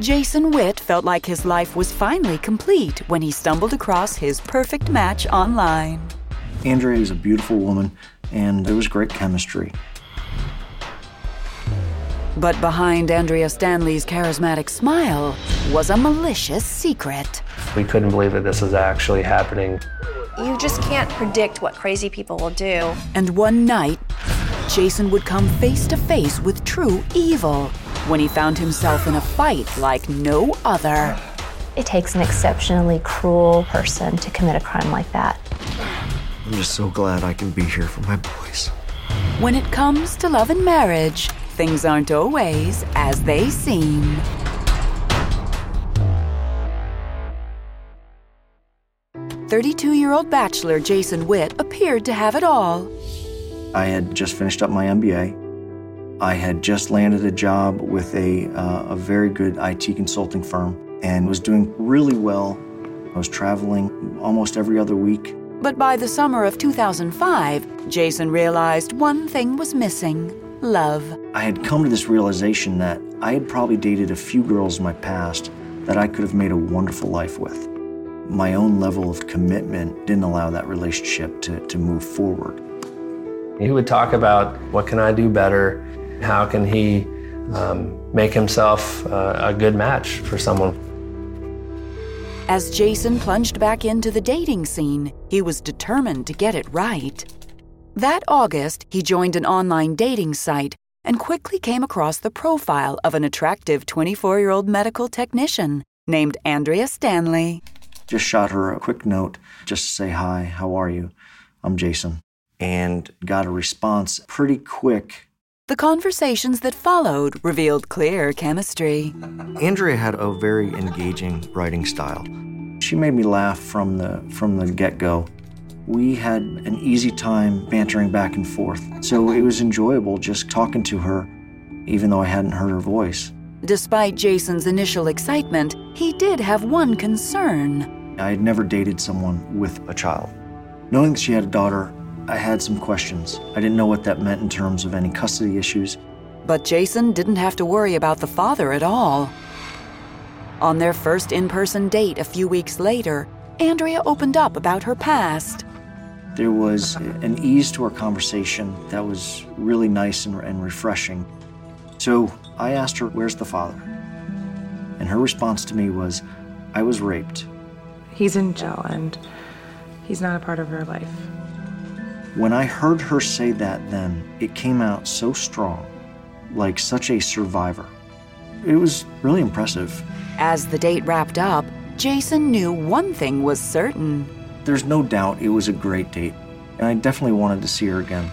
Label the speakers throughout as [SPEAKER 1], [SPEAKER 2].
[SPEAKER 1] Jason Witt felt like his life was finally complete when he stumbled across his perfect match online.
[SPEAKER 2] Andria is a beautiful woman, and there was great chemistry.
[SPEAKER 1] But behind Andria Stanley's charismatic smile was a malicious secret.
[SPEAKER 3] We couldn't believe that this was actually happening.
[SPEAKER 4] You just can't predict what crazy people will do.
[SPEAKER 1] And one night, Jason would come face to face with true evil when he found himself in a fight like no other.
[SPEAKER 5] It takes an exceptionally cruel person to commit a crime like that.
[SPEAKER 2] I'm just so glad I can be here for my boys.
[SPEAKER 1] When it comes to love and marriage, things aren't always as they seem. Thirty-two-year-old bachelor Jason Witt appeared to have it all.
[SPEAKER 2] I had just finished up my MBA. I had just landed a job with a, uh, a very good IT consulting firm and was doing really well. I was traveling almost every other week.
[SPEAKER 1] But by the summer of 2005, Jason realized one thing was missing love.
[SPEAKER 2] I had come to this realization that I had probably dated a few girls in my past that I could have made a wonderful life with. My own level of commitment didn't allow that relationship to, to move forward.
[SPEAKER 3] He would talk about what can I do better? How can he um, make himself uh, a good match for someone?
[SPEAKER 1] As Jason plunged back into the dating scene, he was determined to get it right. That August, he joined an online dating site and quickly came across the profile of an attractive 24 year old medical technician named Andria Stanley.
[SPEAKER 2] Just shot her a quick note just to say, Hi, how are you? I'm Jason. And got a response pretty quick.
[SPEAKER 1] The conversations that followed revealed clear chemistry.
[SPEAKER 2] Andria had a very engaging writing style. She made me laugh from the from the get-go. We had an easy time bantering back and forth. So it was enjoyable just talking to her even though I hadn't heard her voice.
[SPEAKER 1] Despite Jason's initial excitement, he did have one concern.
[SPEAKER 2] I had never dated someone with a child. Knowing that she had a daughter, I had some questions. I didn't know what that meant in terms of any custody issues.
[SPEAKER 1] But Jason didn't have to worry about the father at all. On their first in person date a few weeks later, Andria opened up about her past.
[SPEAKER 2] There was an ease to our conversation that was really nice and, and refreshing. So I asked her, Where's the father? And her response to me was, I was raped.
[SPEAKER 6] He's in jail and he's not a part of her life.
[SPEAKER 2] When I heard her say that, then it came out so strong, like such a survivor. It was really impressive.
[SPEAKER 1] As the date wrapped up, Jason knew one thing was certain.
[SPEAKER 2] There's no doubt it was a great date, and I definitely wanted to see her again.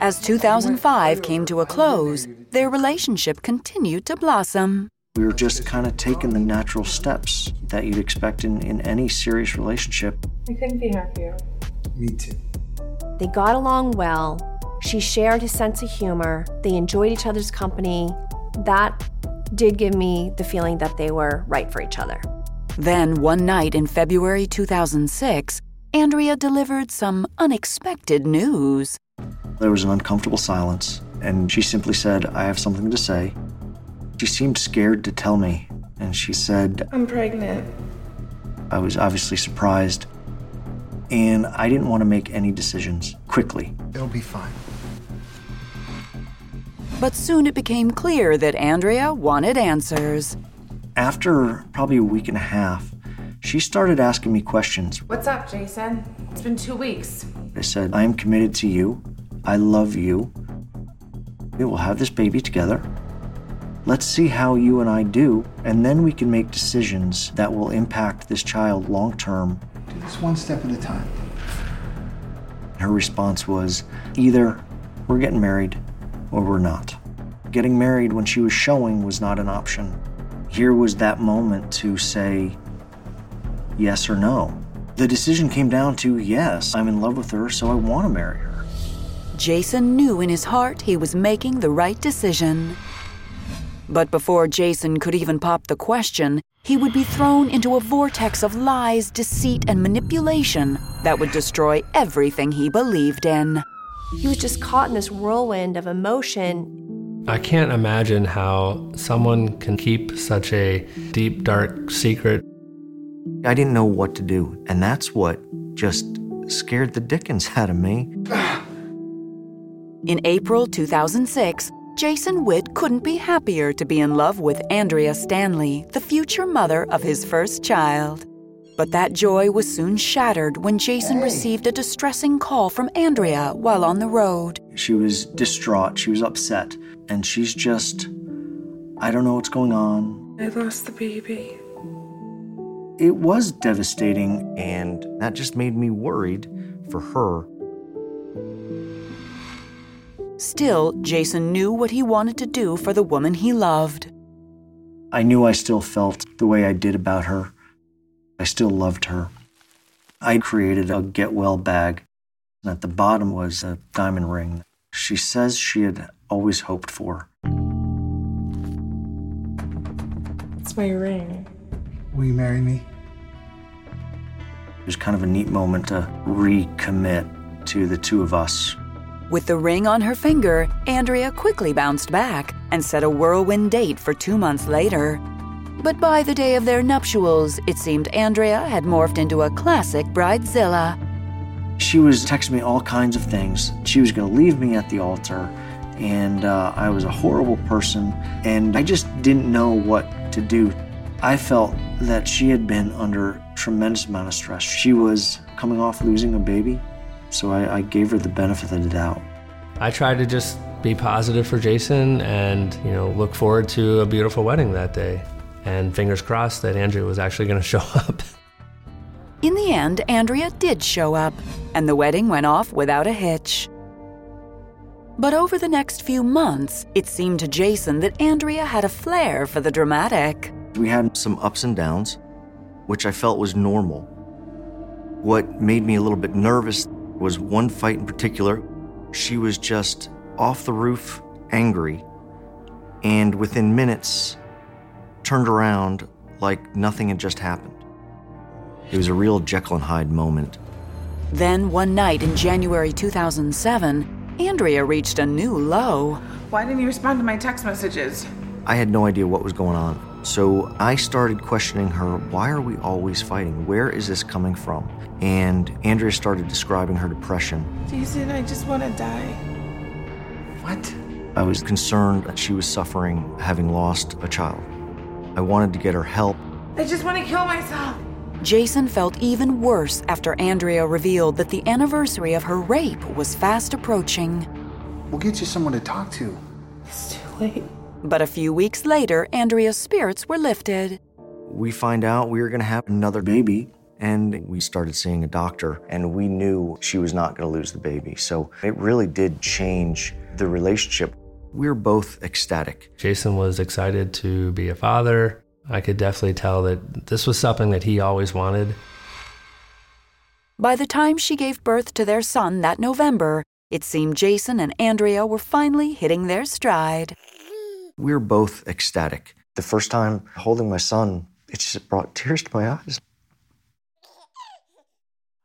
[SPEAKER 1] As 2005 came to a close, their relationship continued to blossom.
[SPEAKER 2] We were just kind of taking the natural steps that you'd expect in, in any serious relationship.
[SPEAKER 6] I couldn't be happier.
[SPEAKER 7] Me too.
[SPEAKER 4] They got along well. She shared his sense of humor. They enjoyed each other's company. That did give me the feeling that they were right for each other.
[SPEAKER 1] Then, one night in February 2006, Andria delivered some unexpected news.
[SPEAKER 2] There was an uncomfortable silence, and she simply said, I have something to say. She seemed scared to tell me, and she said,
[SPEAKER 6] I'm pregnant.
[SPEAKER 2] I was obviously surprised, and I didn't want to make any decisions quickly.
[SPEAKER 7] It'll be fine.
[SPEAKER 1] But soon it became clear that Andria wanted answers.
[SPEAKER 2] After probably a week and a half, she started asking me questions.
[SPEAKER 6] What's up, Jason? It's been two weeks.
[SPEAKER 2] I said, I am committed to you. I love you. We will have this baby together. Let's see how you and I do, and then we can make decisions that will impact this child long term.
[SPEAKER 7] Do this one step at a time.
[SPEAKER 2] Her response was either we're getting married or we're not. Getting married when she was showing was not an option. Here was that moment to say yes or no. The decision came down to yes, I'm in love with her, so I want to marry her.
[SPEAKER 1] Jason knew in his heart he was making the right decision. But before Jason could even pop the question, he would be thrown into a vortex of lies, deceit, and manipulation that would destroy everything he believed in.
[SPEAKER 4] He was just caught in this whirlwind of emotion.
[SPEAKER 3] I can't imagine how someone can keep such a deep, dark secret.
[SPEAKER 2] I didn't know what to do, and that's what just scared the dickens out of me.
[SPEAKER 1] In April 2006, Jason Witt couldn't be happier to be in love with Andria Stanley, the future mother of his first child. But that joy was soon shattered when Jason received a distressing call from Andria while on the road.
[SPEAKER 2] She was distraught, she was upset, and she's just, I don't know what's going on.
[SPEAKER 6] I lost the baby.
[SPEAKER 2] It was devastating, and that just made me worried for her.
[SPEAKER 1] Still, Jason knew what he wanted to do for the woman he loved.
[SPEAKER 2] I knew I still felt the way I did about her. I still loved her. I created a get well bag. and At the bottom was a diamond ring she says she had always hoped for.
[SPEAKER 6] It's my ring.
[SPEAKER 7] Will you marry me?
[SPEAKER 2] It was kind of a neat moment to recommit to the two of us.
[SPEAKER 1] With the ring on her finger, Andria quickly bounced back and set a whirlwind date for two months later. But by the day of their nuptials, it seemed Andria had morphed into a classic bridezilla.
[SPEAKER 2] She was texting me all kinds of things. She was going to leave me at the altar, and uh, I was a horrible person, and I just didn't know what to do. I felt that she had been under tremendous amount of stress. She was coming off losing a baby, so I, I gave her the benefit of the doubt.
[SPEAKER 3] I tried to just be positive for Jason and, you know, look forward to a beautiful wedding that day. And fingers crossed that Andria was actually going to show up.
[SPEAKER 1] In the end, Andria did show up, and the wedding went off without a hitch. But over the next few months, it seemed to Jason that Andria had a flair for the dramatic.
[SPEAKER 2] We had some ups and downs, which I felt was normal. What made me a little bit nervous was one fight in particular. She was just off the roof, angry, and within minutes, turned around like nothing had just happened. It was a real Jekyll and Hyde moment.
[SPEAKER 1] Then, one night in January 2007, Andria reached a new low.
[SPEAKER 6] Why didn't you respond to my text messages?
[SPEAKER 2] I had no idea what was going on. So I started questioning her why are we always fighting? Where is this coming from? And Andria started describing her depression.
[SPEAKER 6] Jason, I just want to die.
[SPEAKER 7] What?
[SPEAKER 2] I was concerned that she was suffering having lost a child. I wanted to get her help.
[SPEAKER 6] I just want to kill myself.
[SPEAKER 1] Jason felt even worse after Andria revealed that the anniversary of her rape was fast approaching.
[SPEAKER 7] We'll get you someone to talk to.
[SPEAKER 6] It's too late.
[SPEAKER 1] But a few weeks later, Andria's spirits were lifted.
[SPEAKER 2] We find out we were going to have another baby, and we started seeing a doctor, and we knew she was not going to lose the baby. So it really did change the relationship. We were both ecstatic.
[SPEAKER 3] Jason was excited to be a father. I could definitely tell that this was something that he always wanted.
[SPEAKER 1] By the time she gave birth to their son that November, it seemed Jason and Andria were finally hitting their stride.
[SPEAKER 2] We were both ecstatic. The first time holding my son, it just brought tears to my eyes.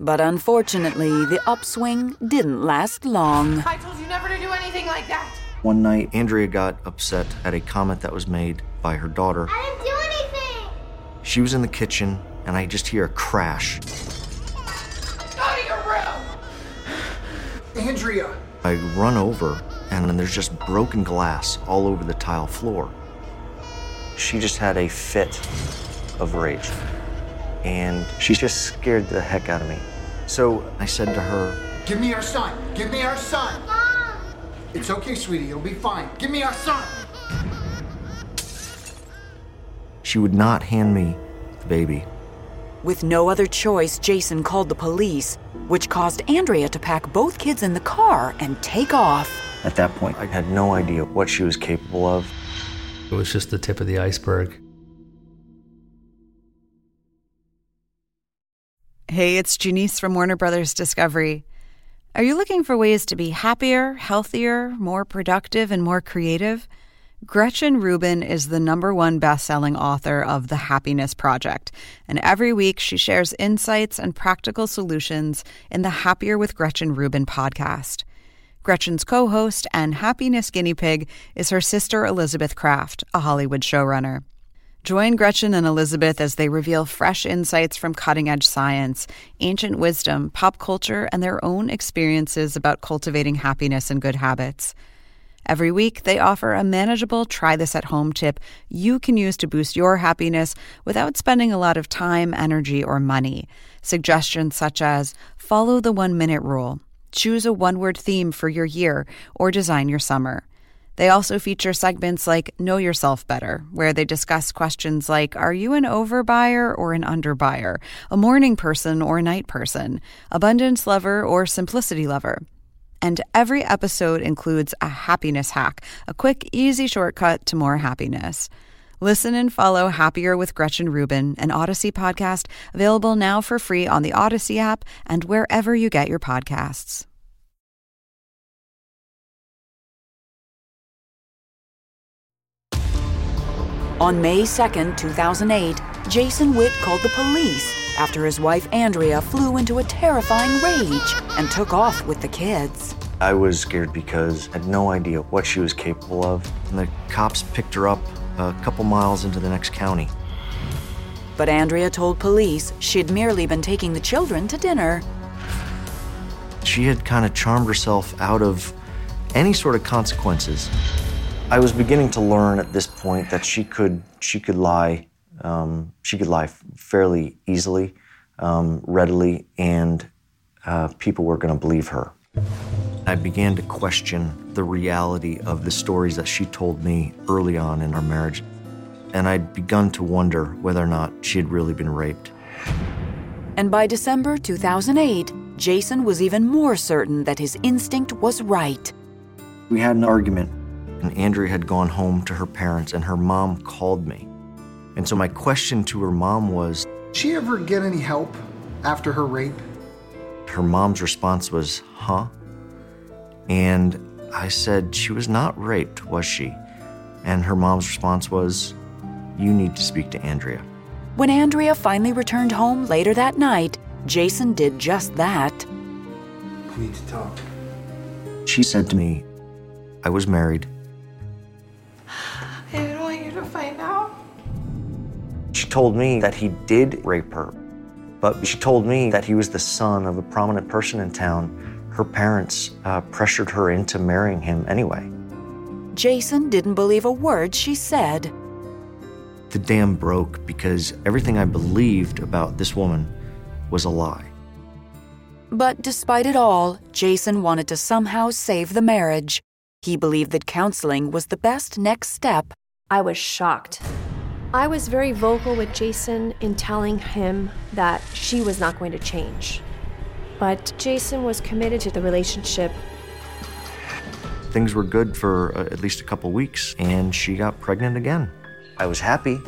[SPEAKER 1] But unfortunately, the upswing didn't last long.
[SPEAKER 6] I told you never to do anything like that.
[SPEAKER 2] One night, Andria got upset at a comment that was made by her daughter.
[SPEAKER 8] I didn't do anything.
[SPEAKER 2] She was in the kitchen, and I just hear a crash.
[SPEAKER 6] Go to your room.
[SPEAKER 7] Andria!
[SPEAKER 2] I run over, and then there's just broken glass all over the tile floor. She just had a fit of rage, and she just scared the heck out of me. So I said to her,
[SPEAKER 7] Give me our son! Give me our son!
[SPEAKER 8] Mom.
[SPEAKER 7] It's okay, sweetie. It'll be fine. Give me our son!
[SPEAKER 2] she would not hand me the baby.
[SPEAKER 1] With no other choice, Jason called the police, which caused Andria to pack both kids in the car and take off.
[SPEAKER 2] At that point, I had no idea what she was capable of.
[SPEAKER 3] It was just the tip of the iceberg.
[SPEAKER 9] Hey, it's Janice from Warner Brothers Discovery. Are you looking for ways to be happier, healthier, more productive, and more creative? Gretchen Rubin is the number one best-selling author of The Happiness Project, and every week she shares insights and practical solutions in the Happier with Gretchen Rubin podcast. Gretchen's co host and happiness guinea pig is her sister Elizabeth Craft, a Hollywood showrunner. Join Gretchen and Elizabeth as they reveal fresh insights from cutting edge science, ancient wisdom, pop culture, and their own experiences about cultivating happiness and good habits. Every week, they offer a manageable try this at home tip you can use to boost your happiness without spending a lot of time, energy, or money. Suggestions such as follow the one minute rule, choose a one word theme for your year, or design your summer. They also feature segments like Know Yourself Better, where they discuss questions like Are you an overbuyer or an underbuyer? A morning person or a night person? Abundance lover or simplicity lover? And every episode includes a happiness hack, a quick, easy shortcut to more happiness. Listen and follow Happier with Gretchen Rubin, an Odyssey podcast, available now for free on the Odyssey app and wherever you get your podcasts.
[SPEAKER 1] On May 2nd, 2008, Jason Witt called the police after his wife Andria flew into a terrifying rage and took off with the kids.
[SPEAKER 2] I was scared because I had no idea what she was capable of. And the cops picked her up a couple miles into the next county.
[SPEAKER 1] But Andria told police she'd merely been taking the children to dinner.
[SPEAKER 2] She had kind of charmed herself out of any sort of consequences. I was beginning to learn at this point that she could she could lie um, she could lie fairly easily, um, readily, and uh, people were going to believe her. I began to question the reality of the stories that she told me early on in our marriage, and I'd begun to wonder whether or not she had really been raped.
[SPEAKER 1] And by December 2008, Jason was even more certain that his instinct was right.
[SPEAKER 2] We had an argument and Andria had gone home to her parents, and her mom called me. And so my question to her mom was
[SPEAKER 7] Did she ever get any help after her rape?
[SPEAKER 2] Her mom's response was, Huh? And I said, She was not raped, was she? And her mom's response was, You need to speak to Andria.
[SPEAKER 1] When Andria finally returned home later that night, Jason did just that.
[SPEAKER 7] We need to talk.
[SPEAKER 2] She said to me, I was married
[SPEAKER 6] I don't want you to find out.
[SPEAKER 2] She told me that he did rape her, but she told me that he was the son of a prominent person in town. Her parents uh, pressured her into marrying him anyway.
[SPEAKER 1] Jason didn't believe a word she said.
[SPEAKER 2] The dam broke because everything I believed about this woman was a lie.
[SPEAKER 1] But despite it all, Jason wanted to somehow save the marriage. He believed that counseling was the best next step
[SPEAKER 4] I was shocked. I was very vocal with Jason in telling him that she was not going to change. But Jason was committed to the relationship.
[SPEAKER 2] Things were good for uh, at least a couple weeks, and she got pregnant again. I was happy,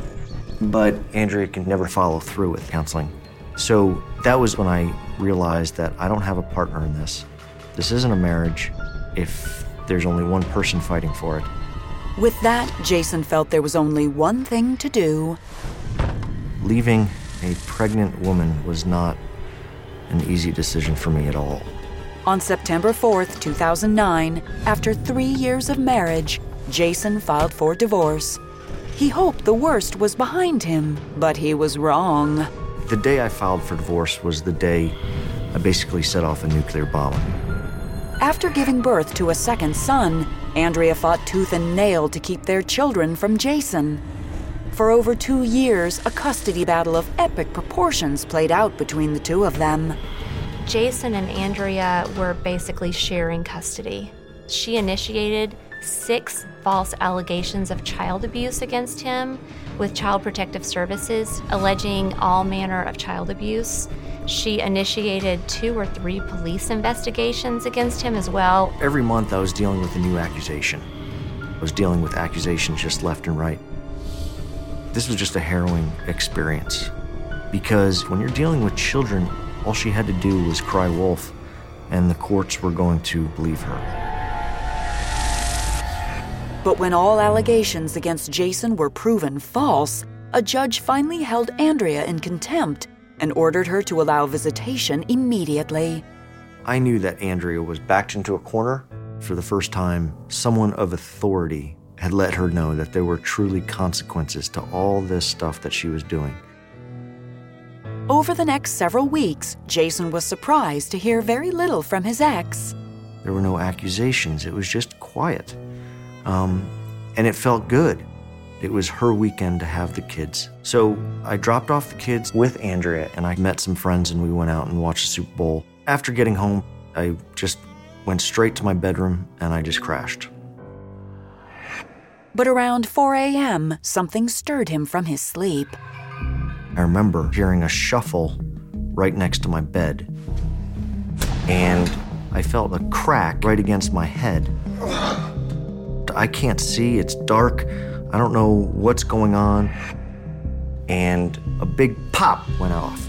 [SPEAKER 2] but Andria can never follow through with counseling. So that was when I realized that I don't have a partner in this. This isn't a marriage if there's only one person fighting for it.
[SPEAKER 1] With that, Jason felt there was only one thing to do.
[SPEAKER 2] Leaving a pregnant woman was not an easy decision for me at all.
[SPEAKER 1] On September 4th, 2009, after three years of marriage, Jason filed for divorce. He hoped the worst was behind him, but he was wrong.
[SPEAKER 2] The day I filed for divorce was the day I basically set off a nuclear bomb.
[SPEAKER 1] After giving birth to a second son, Andria fought tooth and nail to keep their children from Jason. For over two years, a custody battle of epic proportions played out between the two of them.
[SPEAKER 5] Jason and Andria were basically sharing custody. She initiated six false allegations of child abuse against him with Child Protective Services, alleging all manner of child abuse. She initiated two or three police investigations against him as well.
[SPEAKER 2] Every month I was dealing with a new accusation. I was dealing with accusations just left and right. This was just a harrowing experience because when you're dealing with children, all she had to do was cry wolf, and the courts were going to believe her.
[SPEAKER 1] But when all allegations against Jason were proven false, a judge finally held Andria in contempt and ordered her to allow visitation immediately.
[SPEAKER 2] I knew that Andria was backed into a corner For the first time, someone of authority had let her know that there were truly consequences to all this stuff that she was doing.
[SPEAKER 1] Over the next several weeks, Jason was surprised to hear very little from his ex.
[SPEAKER 2] There were no accusations, it was just quiet. Um, and it felt good. It was her weekend to have the kids. So I dropped off the kids with Andria and I met some friends and we went out and watched the Super Bowl. After getting home, I just went straight to my bedroom and I just crashed.
[SPEAKER 1] But around 4 a.m., something stirred him from his sleep.
[SPEAKER 2] I remember hearing a shuffle right next to my bed. And I felt a crack right against my head. I can't see, it's dark. I don't know what's going on. And a big pop went off.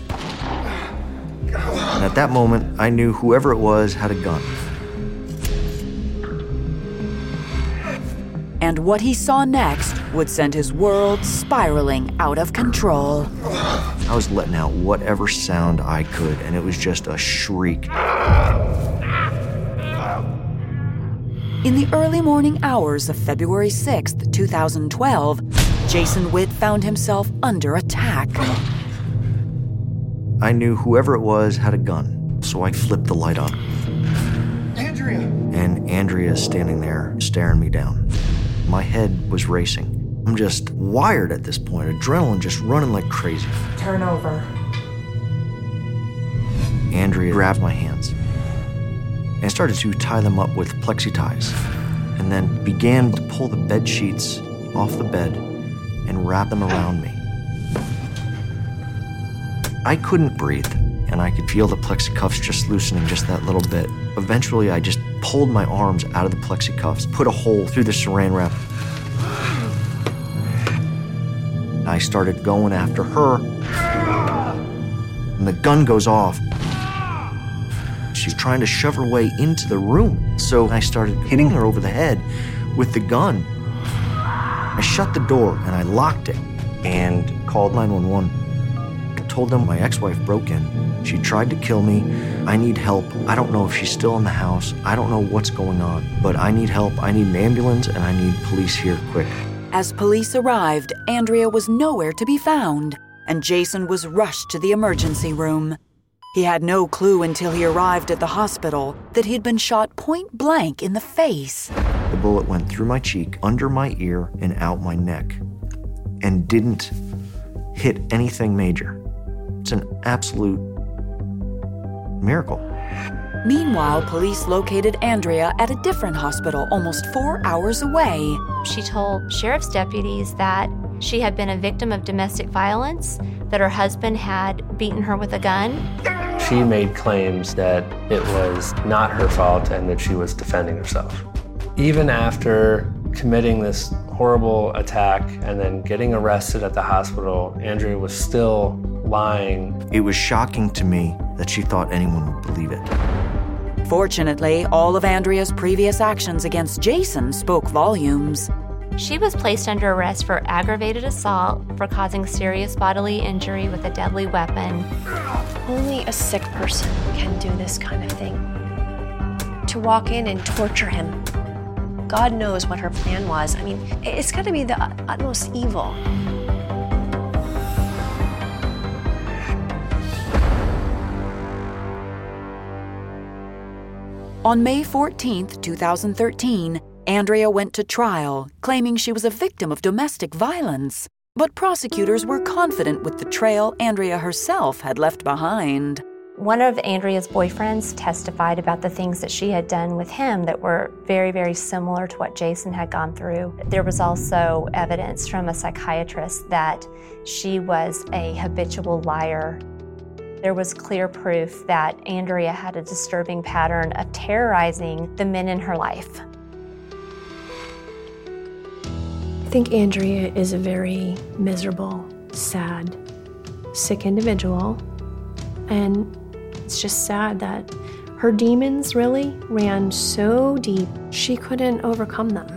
[SPEAKER 2] And at that moment, I knew whoever it was had a gun.
[SPEAKER 1] And what he saw next would send his world spiraling out of control.
[SPEAKER 2] I was letting out whatever sound I could, and it was just a shriek.
[SPEAKER 1] In the early morning hours of February 6th, 2012, Jason Witt found himself under attack.
[SPEAKER 2] I knew whoever it was had a gun, so I flipped the light on.
[SPEAKER 7] Andria!
[SPEAKER 2] And Andria is standing there staring me down. My head was racing. I'm just wired at this point, adrenaline just running like crazy.
[SPEAKER 6] Turn over.
[SPEAKER 2] Andria grabbed my hands and started to tie them up with plexi ties, and then began to pull the bed sheets off the bed and wrap them around me. I couldn't breathe, and I could feel the plexi cuffs just loosening just that little bit. Eventually, I just pulled my arms out of the plexi cuffs, put a hole through the saran wrap. I started going after her, and the gun goes off. She's trying to shove her way into the room. So I started hitting her over the head with the gun. I shut the door and I locked it and called 911. I told them my ex wife broke in. She tried to kill me. I need help. I don't know if she's still in the house. I don't know what's going on, but I need help. I need an ambulance and I need police here quick.
[SPEAKER 1] As police arrived, Andria was nowhere to be found, and Jason was rushed to the emergency room. He had no clue until he arrived at the hospital that he'd been shot point blank in the face.
[SPEAKER 2] The bullet went through my cheek, under my ear, and out my neck, and didn't hit anything major. It's an absolute miracle.
[SPEAKER 1] Meanwhile, police located Andria at a different hospital almost four hours away.
[SPEAKER 5] She told sheriff's deputies that she had been a victim of domestic violence, that her husband had beaten her with a gun.
[SPEAKER 3] She made claims that it was not her fault and that she was defending herself. Even after committing this horrible attack and then getting arrested at the hospital, Andria was still lying.
[SPEAKER 2] It was shocking to me that she thought anyone would believe it.
[SPEAKER 1] Fortunately, all of Andria's previous actions against Jason spoke volumes.
[SPEAKER 5] She was placed under arrest for aggravated assault for causing serious bodily injury with a deadly weapon.
[SPEAKER 4] Only a sick person can do this kind of thing. To walk in and torture him. God knows what her plan was. I mean, it's got to be the utmost evil.
[SPEAKER 1] On May 14, 2013, Andria went to trial, claiming she was a victim of domestic violence. But prosecutors were confident with the trail Andria herself had left behind.
[SPEAKER 5] One of Andria's boyfriends testified about the things that she had done with him that were very, very similar to what Jason had gone through. There was also evidence from a psychiatrist that she was a habitual liar. There was clear proof that Andria had a disturbing pattern of terrorizing the men in her life.
[SPEAKER 4] Think Andria is a very miserable, sad, sick individual. And it's just sad that her demons really ran so deep, she couldn't overcome them.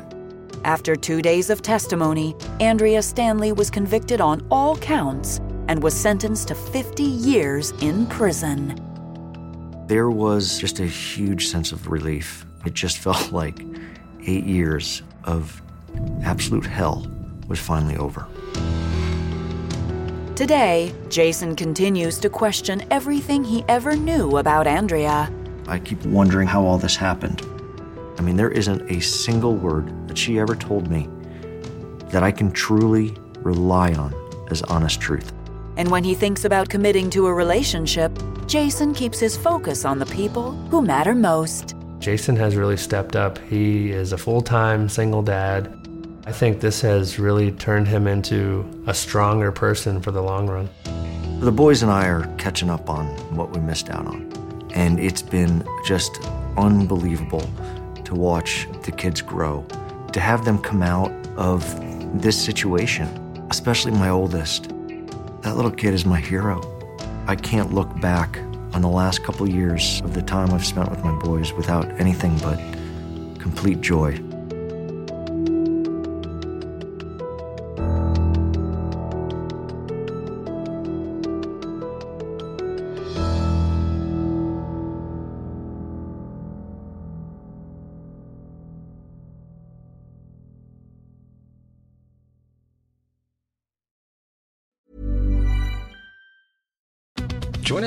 [SPEAKER 1] After two days of testimony, Andria Stanley was convicted on all counts and was sentenced to 50 years in prison.
[SPEAKER 2] There was just a huge sense of relief. It just felt like eight years of absolute hell was finally over.
[SPEAKER 1] Today, Jason continues to question everything he ever knew about Andria.
[SPEAKER 2] I keep wondering how all this happened. I mean, there isn't a single word that she ever told me that I can truly rely on as honest truth.
[SPEAKER 1] And when he thinks about committing to a relationship, Jason keeps his focus on the people who matter most.
[SPEAKER 3] Jason has really stepped up. He is a full time single dad. I think this has really turned him into a stronger person for the long run.
[SPEAKER 2] The boys and I are catching up on what we missed out on. And it's been just unbelievable to watch the kids grow, to have them come out of this situation, especially my oldest. That little kid is my hero. I can't look back on the last couple years of the time I've spent with my boys without anything but complete joy.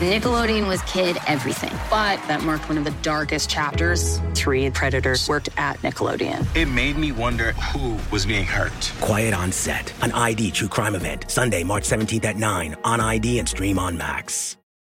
[SPEAKER 10] Nickelodeon was kid everything, but that marked one of the darkest chapters. Three predators worked at Nickelodeon.
[SPEAKER 11] It made me wonder who was being hurt.
[SPEAKER 12] Quiet on Set, an ID true crime event, Sunday, March 17th at 9 on ID and stream on Max.